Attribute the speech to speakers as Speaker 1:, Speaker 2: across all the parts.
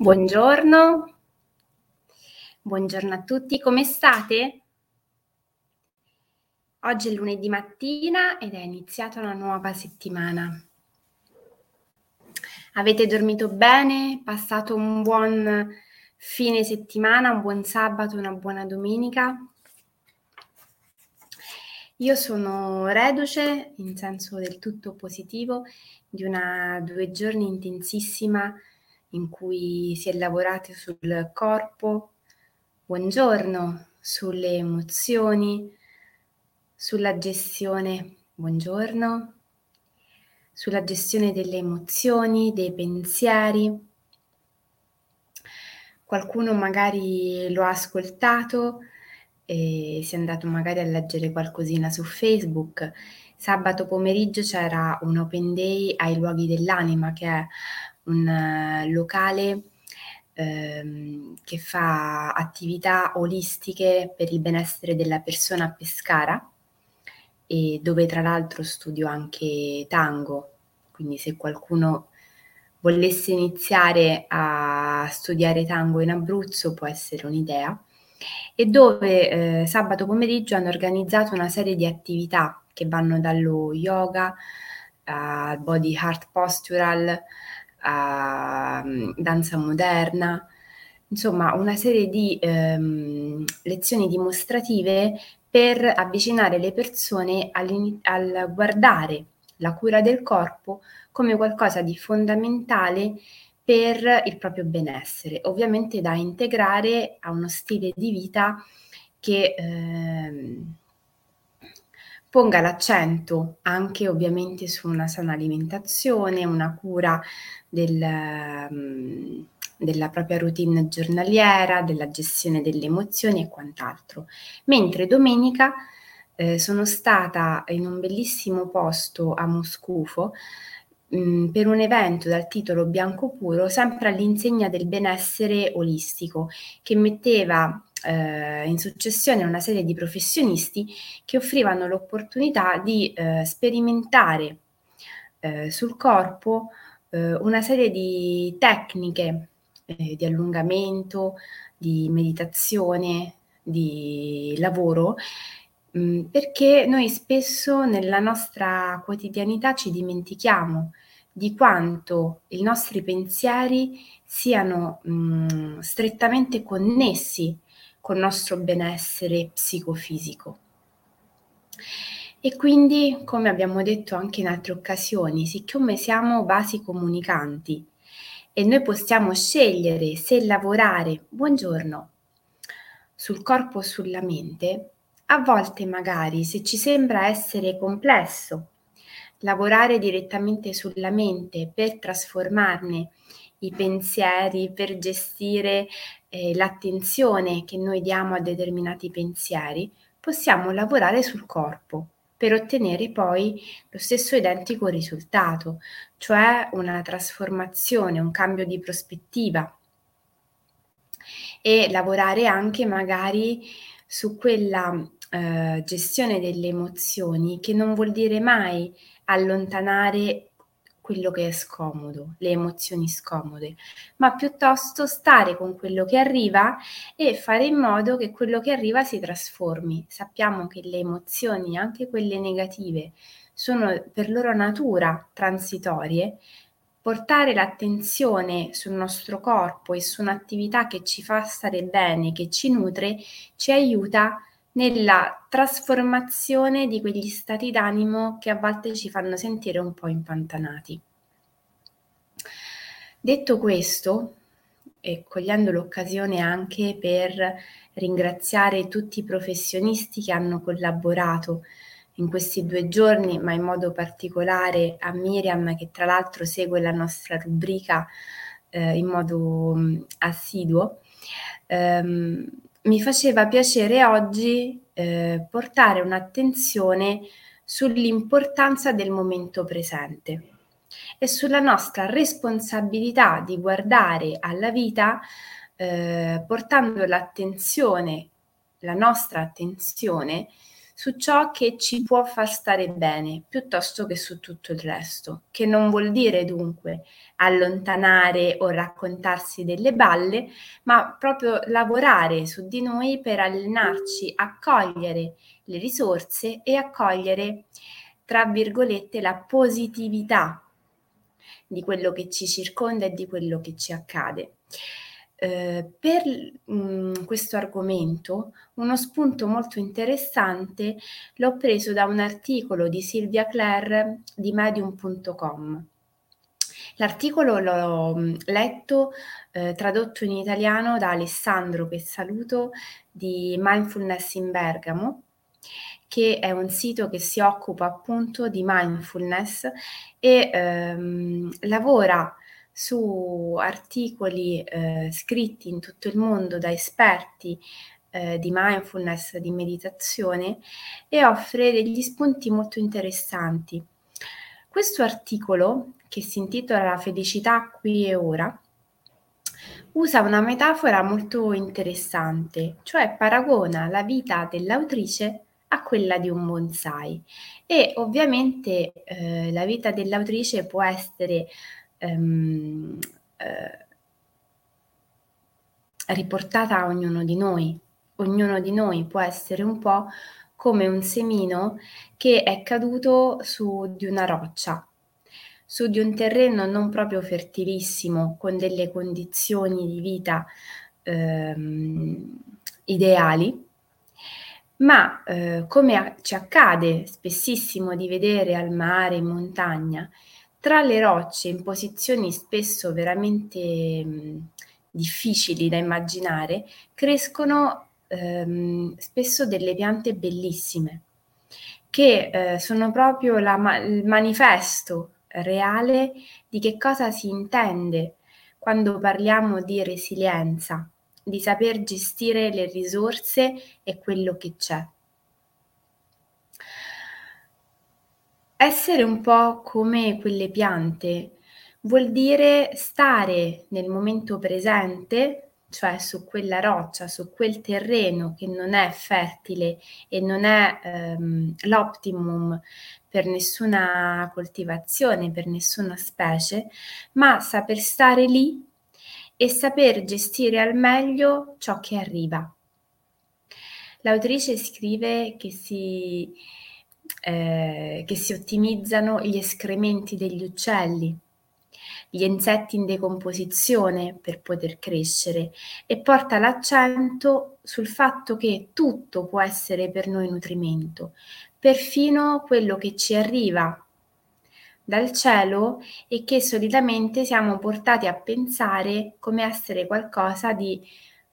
Speaker 1: Buongiorno, buongiorno a tutti, come state? Oggi è lunedì mattina ed è iniziata una nuova settimana. Avete dormito bene? Passato un buon fine settimana, un buon sabato, una buona domenica? Io sono reduce in senso del tutto positivo di una due giorni intensissima in cui si è lavorato sul corpo, buongiorno, sulle emozioni, sulla gestione, buongiorno, sulla gestione delle emozioni, dei pensieri. Qualcuno magari lo ha ascoltato e si è andato magari a leggere qualcosina su Facebook. Sabato pomeriggio c'era un open day ai luoghi dell'anima che è un eh, locale ehm, che fa attività olistiche per il benessere della persona a Pescara e dove tra l'altro studio anche tango, quindi se qualcuno volesse iniziare a studiare tango in Abruzzo può essere un'idea. E dove eh, sabato pomeriggio hanno organizzato una serie di attività che vanno dallo yoga al body heart postural a mm, danza moderna, insomma una serie di ehm, lezioni dimostrative per avvicinare le persone al guardare la cura del corpo come qualcosa di fondamentale per il proprio benessere, ovviamente da integrare a uno stile di vita che ehm, ponga l'accento anche ovviamente su una sana alimentazione, una cura del, um, della propria routine giornaliera, della gestione delle emozioni e quant'altro. Mentre domenica eh, sono stata in un bellissimo posto a Moscufo mm, per un evento dal titolo Bianco Puro, sempre all'insegna del benessere olistico, che metteva eh, in successione una serie di professionisti che offrivano l'opportunità di eh, sperimentare eh, sul corpo eh, una serie di tecniche eh, di allungamento, di meditazione, di lavoro, mh, mm, perché noi spesso nella nostra quotidianità ci dimentichiamo di quanto i nostri pensieri siano mh, mm, strettamente connessi col nostro benessere psicofisico. E quindi, come abbiamo detto anche in altre occasioni, siccome siamo basi comunicanti e noi possiamo scegliere se lavorare, buongiorno, sul corpo o sulla mente, a volte magari se ci sembra essere complesso lavorare direttamente sulla mente per trasformarne i pensieri, per gestire eh, l'attenzione che noi diamo a determinati pensieri, possiamo lavorare sul corpo per ottenere poi lo stesso identico risultato, cioè una trasformazione, un cambio di prospettiva. E lavorare anche magari su quella eh, gestione delle emozioni che non vuol dire mai allontanare quello che è scomodo, le emozioni scomode, ma piuttosto stare con quello che arriva e fare in modo che quello che arriva si trasformi. Sappiamo che le emozioni, anche quelle negative, sono per loro natura transitorie. Portare l'attenzione sul nostro corpo e su un'attività che ci fa stare bene, che ci nutre, ci aiuta a nella trasformazione di quegli stati d'animo che a volte ci fanno sentire un po' impantanati. Detto questo, e cogliendo l'occasione anche per ringraziare tutti i professionisti che hanno collaborato in questi due giorni, ma in modo particolare a Miriam che tra l'altro segue la nostra rubrica eh, in modo mh, assiduo. Ehm, mi faceva piacere oggi eh, portare un'attenzione sull'importanza del momento presente e sulla nostra responsabilità di guardare alla vita eh, portando l'attenzione, la nostra attenzione su ciò che ci può far stare bene piuttosto che su tutto il resto, che non vuol dire dunque allontanare o raccontarsi delle balle, ma proprio lavorare su di noi per allenarci a cogliere le risorse e a cogliere, tra virgolette, la positività di quello che ci circonda e di quello che ci accade. Eh, per mh, mm, questo argomento uno spunto molto interessante l'ho preso da un articolo di Silvia Clare di medium.com. L'articolo l'ho mm, letto eh, tradotto in italiano da Alessandro, che saluto, di Mindfulness in Bergamo, che è un sito che si occupa appunto di mindfulness e ehm, lavora su articoli eh, scritti in tutto il mondo da esperti eh, di mindfulness, di meditazione e offre degli spunti molto interessanti. Questo articolo, che si intitola La felicità qui e ora, usa una metafora molto interessante, cioè paragona la vita dell'autrice a quella di un bonsai e ovviamente eh, la vita dell'autrice può essere ehm, eh, riportata a ognuno di noi. Ognuno di noi può essere un po' come un semino che è caduto su di una roccia, su di un terreno non proprio fertilissimo, con delle condizioni di vita ehm, ideali, ma eh, come a- ci accade spessissimo di vedere al mare, in montagna, tra le rocce in posizioni spesso veramente mh, difficili da immaginare, crescono ehm, spesso delle piante bellissime che eh, sono proprio la, il manifesto reale di che cosa si intende quando parliamo di resilienza, di saper gestire le risorse e quello che c'è. Essere un po' come quelle piante vuol dire stare nel momento presente, cioè su quella roccia, su quel terreno che non è fertile e non è ehm, l'optimum per nessuna coltivazione, per nessuna specie, ma saper stare lì e saper gestire al meglio ciò che arriva. L'autrice scrive che si eh, che si ottimizzano gli escrementi degli uccelli, gli insetti in decomposizione per poter crescere e porta l'accento sul fatto che tutto può essere per noi nutrimento, perfino quello che ci arriva dal cielo e che solitamente siamo portati a pensare come essere qualcosa di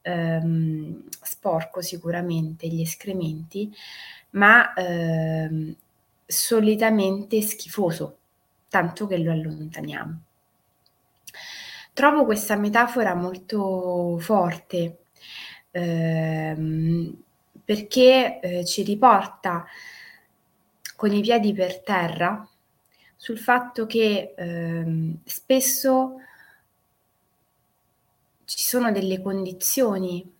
Speaker 1: ehm, sporco sicuramente, gli escrementi, ma ehm, solitamente schifoso, tanto che lo allontaniamo. Trovo questa metafora molto forte ehm, perché eh, ci riporta con i piedi per terra sul fatto che ehm, spesso ci sono delle condizioni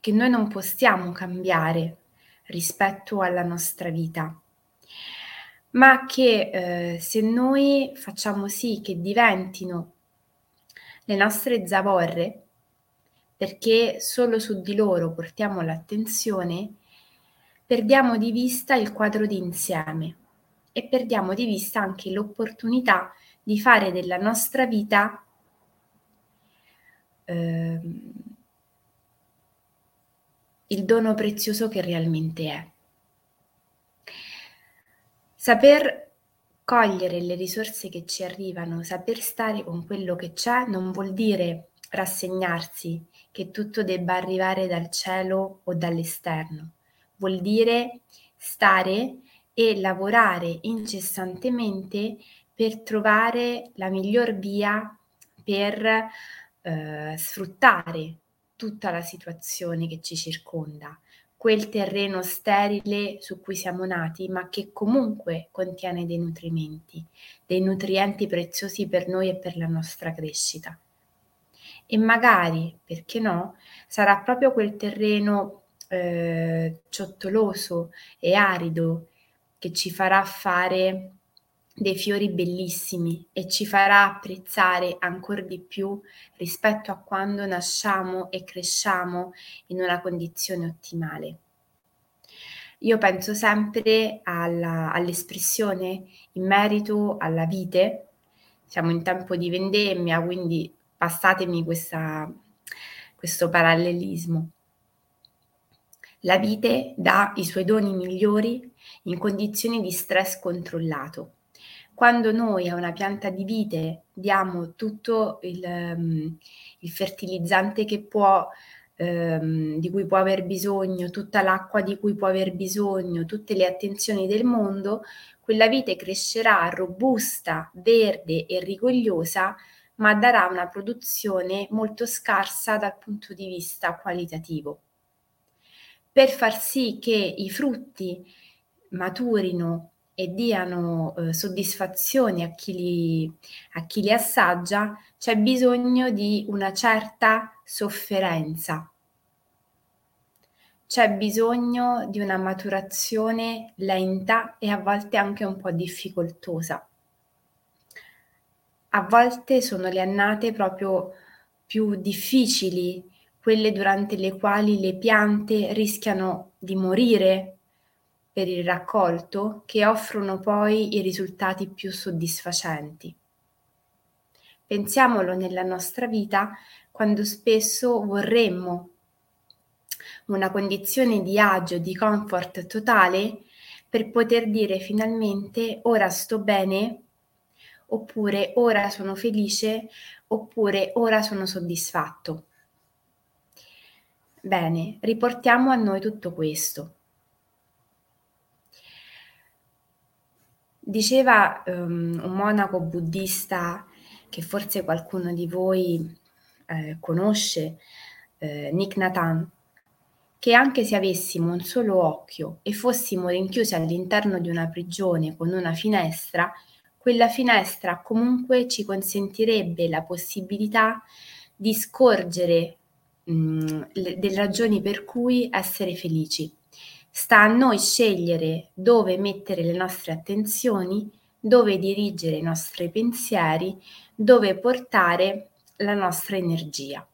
Speaker 1: che noi non possiamo cambiare rispetto alla nostra vita, ma che eh, se noi facciamo sì che diventino le nostre zavorre, perché solo su di loro portiamo l'attenzione, perdiamo di vista il quadro d'insieme e perdiamo di vista anche l'opportunità di fare della nostra vita eh, il dono prezioso che realmente è. Saper cogliere le risorse che ci arrivano, saper stare con quello che c'è, non vuol dire rassegnarsi che tutto debba arrivare dal cielo o dall'esterno. Vuol dire stare e lavorare incessantemente per trovare la miglior via per eh, sfruttare tutta la situazione che ci circonda, quel terreno sterile su cui siamo nati, ma che comunque contiene dei nutrimenti, dei nutrienti preziosi per noi e per la nostra crescita. E magari, perché no, sarà proprio quel terreno eh, ciottoloso e arido che ci farà fare dei fiori bellissimi e ci farà apprezzare ancora di più rispetto a quando nasciamo e cresciamo in una condizione ottimale. Io penso sempre alla, all'espressione in merito alla vite, siamo in tempo di vendemmia, quindi passatemi questa, questo parallelismo. La vite dà i suoi doni migliori in condizioni di stress controllato. Quando noi a una pianta di vite diamo tutto il, um, il fertilizzante che può, um, di cui può aver bisogno, tutta l'acqua di cui può aver bisogno, tutte le attenzioni del mondo, quella vite crescerà robusta, verde e rigogliosa, ma darà una produzione molto scarsa dal punto di vista qualitativo. Per far sì che i frutti maturino e diano eh, soddisfazione a chi, li, a chi li assaggia, c'è bisogno di una certa sofferenza. C'è bisogno di una maturazione lenta e a volte anche un po' difficoltosa. A volte sono le annate proprio più difficili quelle durante le quali le piante rischiano di morire per il raccolto, che offrono poi i risultati più soddisfacenti. Pensiamolo nella nostra vita quando spesso vorremmo una condizione di agio, di comfort totale per poter dire finalmente ora sto bene, oppure ora sono felice, oppure ora sono soddisfatto. Bene, riportiamo a noi tutto questo. Diceva um, un monaco buddista che forse qualcuno di voi eh, conosce, eh, Nick Nathan, che anche se avessimo un solo occhio e fossimo rinchiusi all'interno di una prigione con una finestra, quella finestra comunque ci consentirebbe la possibilità di scorgere mh, le, delle ragioni per cui essere felici. Sta a noi scegliere dove mettere le nostre attenzioni, dove dirigere i nostri pensieri, dove portare la nostra energia.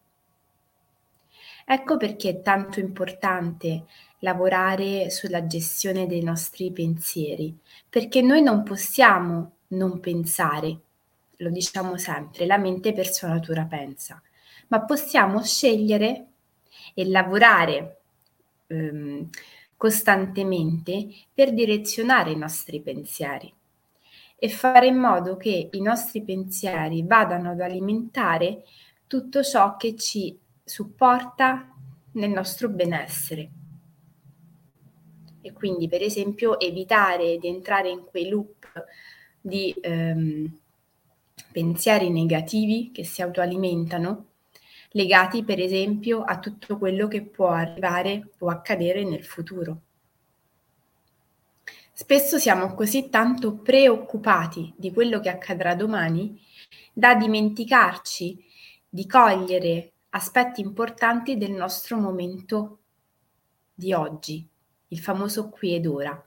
Speaker 1: Ecco perché è tanto importante lavorare sulla gestione dei nostri pensieri, perché noi non possiamo non pensare, lo diciamo sempre, la mente per sua natura pensa ma possiamo scegliere e lavorare ehm, costantemente per direzionare i nostri pensieri e fare in modo che i nostri pensieri vadano ad alimentare tutto ciò che ci supporta nel nostro benessere. E quindi, per esempio, evitare di entrare in quei loop di ehm, pensieri negativi che si autoalimentano legati per esempio a tutto quello che può arrivare o accadere nel futuro. Spesso siamo così tanto preoccupati di quello che accadrà domani da dimenticarci di cogliere aspetti importanti del nostro momento di oggi, il famoso qui ed ora.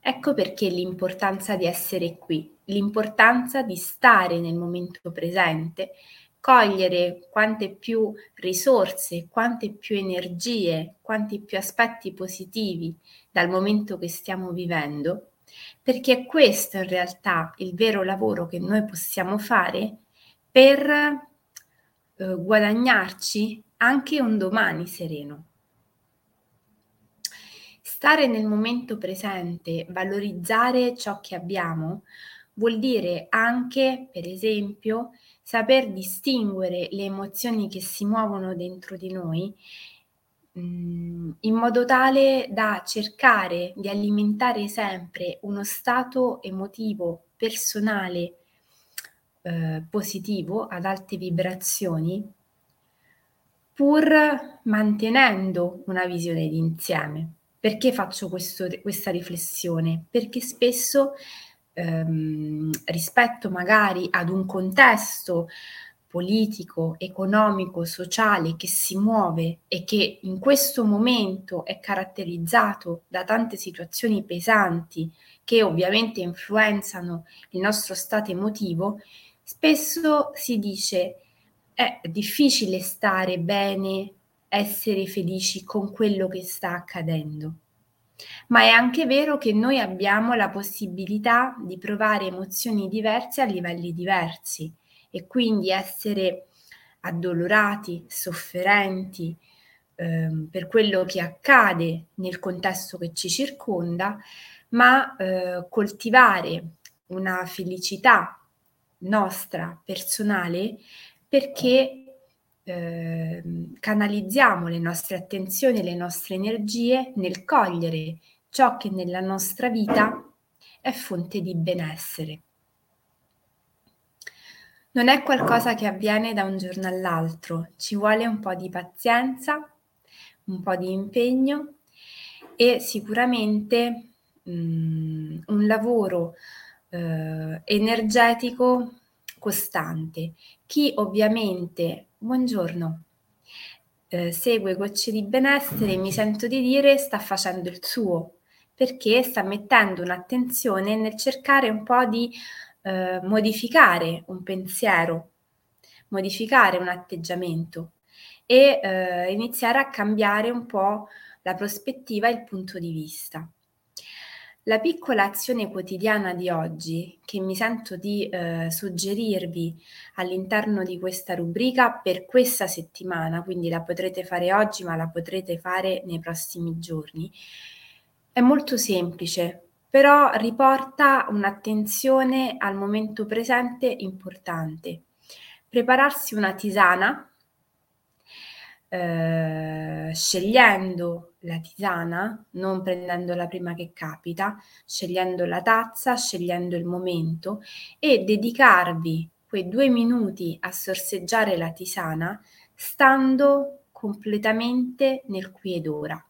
Speaker 1: Ecco perché l'importanza di essere qui, l'importanza di stare nel momento presente cogliere quante più risorse, quante più energie, quanti più aspetti positivi dal momento che stiamo vivendo, perché questo in realtà il vero lavoro che noi possiamo fare per eh, guadagnarci anche un domani sereno. Stare nel momento presente, valorizzare ciò che abbiamo, vuol dire anche, per esempio, saper distinguere le emozioni che si muovono dentro di noi mm, in modo tale da cercare di alimentare sempre uno stato emotivo personale eh, positivo ad alte vibrazioni pur mantenendo una visione d'insieme. Perché faccio questo, questa riflessione? Perché spesso ehm, rispetto magari ad un contesto politico, economico, sociale che si muove e che in questo momento è caratterizzato da tante situazioni pesanti che ovviamente influenzano il nostro stato emotivo, spesso si dice è difficile stare bene, essere felici con quello che sta accadendo. Ma è anche vero che noi abbiamo la possibilità di provare emozioni diverse a livelli diversi e quindi essere addolorati, sofferenti eh, per quello che accade nel contesto che ci circonda, ma eh, coltivare una felicità nostra personale perché eh, canalizziamo le nostre attenzioni e le nostre energie nel cogliere ciò che nella nostra vita è fonte di benessere. Non è qualcosa che avviene da un giorno all'altro, ci vuole un po' di pazienza, un po' di impegno e sicuramente mh, mm, un lavoro eh, energetico costante. Chi ovviamente, buongiorno, eh, segue Gocce di Benessere, mi sento di dire, sta facendo il suo, perché sta mettendo un'attenzione nel cercare un po' di eh, modificare un pensiero, modificare un atteggiamento e eh, iniziare a cambiare un po' la prospettiva e il punto di vista. La piccola azione quotidiana di oggi che mi sento di eh, suggerirvi all'interno di questa rubrica per questa settimana, quindi la potrete fare oggi ma la potrete fare nei prossimi giorni, è molto semplice, però riporta un'attenzione al momento presente importante. Prepararsi una tisana, eh, scegliendo la tisana, non prendendo la prima che capita, scegliendo la tazza, scegliendo il momento e dedicarvi quei due minuti a sorseggiare la tisana stando completamente nel qui ed ora.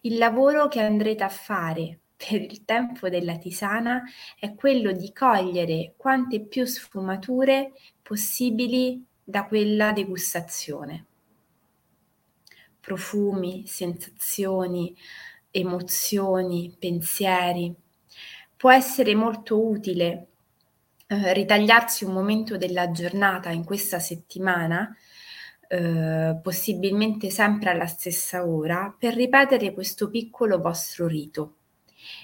Speaker 1: Il lavoro che andrete a fare per il tempo della tisana è quello di cogliere quante più sfumature possibili da quella degustazione. Profumi, sensazioni, emozioni, pensieri. Può essere molto utile eh, ritagliarsi un momento della giornata in questa settimana eh, possibilmente sempre alla stessa ora, per ripetere questo piccolo vostro rito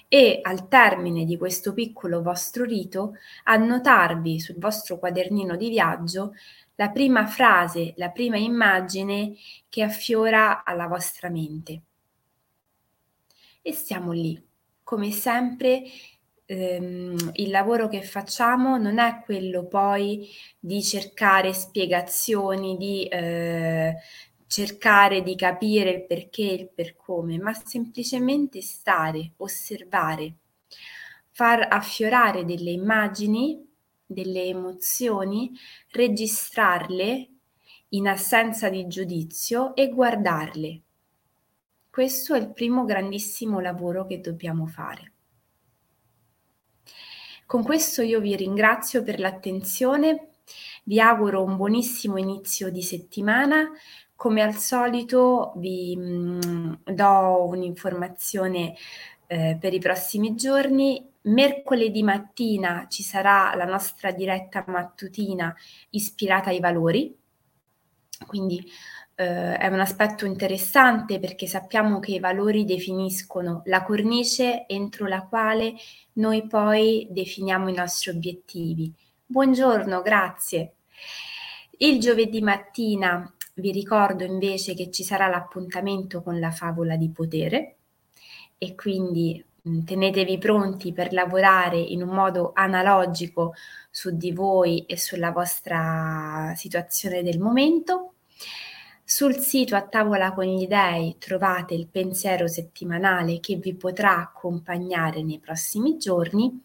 Speaker 1: e al termine di questo piccolo vostro rito annotarvi sul vostro quadernino di viaggio la prima frase, la prima immagine che affiora alla vostra mente. E stiamo lì, come sempre ehm, il lavoro che facciamo non è quello poi di cercare spiegazioni, di eh, cercare di capire il perché e il per come, ma semplicemente stare, osservare, far affiorare delle immagini, delle emozioni, registrarle in assenza di giudizio e guardarle. Questo è il primo grandissimo lavoro che dobbiamo fare. Con questo io vi ringrazio per l'attenzione, vi auguro un buonissimo inizio di settimana. Come al solito vi mh, mm, do un'informazione eh, per i prossimi giorni. Mercoledì mattina ci sarà la nostra diretta mattutina ispirata ai valori, quindi eh, è un aspetto interessante perché sappiamo che i valori definiscono la cornice entro la quale noi poi definiamo i nostri obiettivi. Buongiorno, grazie. Il giovedì mattina vi ricordo invece che ci sarà l'appuntamento con la favola di potere e quindi tenetevi pronti per lavorare in un modo analogico su di voi e sulla vostra situazione del momento. Sul sito A tavola con gli dei trovate il pensiero settimanale che vi potrà accompagnare nei prossimi giorni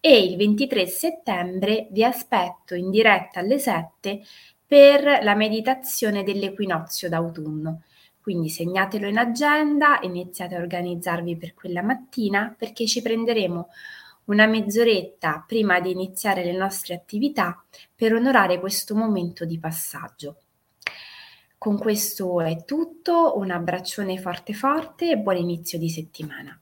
Speaker 1: e il 23 settembre vi aspetto in diretta alle 7 per la meditazione dell'equinozio d'autunno. Quindi segnatelo in agenda, iniziate a organizzarvi per quella mattina perché ci prenderemo una mezz'oretta prima di iniziare le nostre attività per onorare questo momento di passaggio. Con questo è tutto, un abbraccione forte forte e buon inizio di settimana.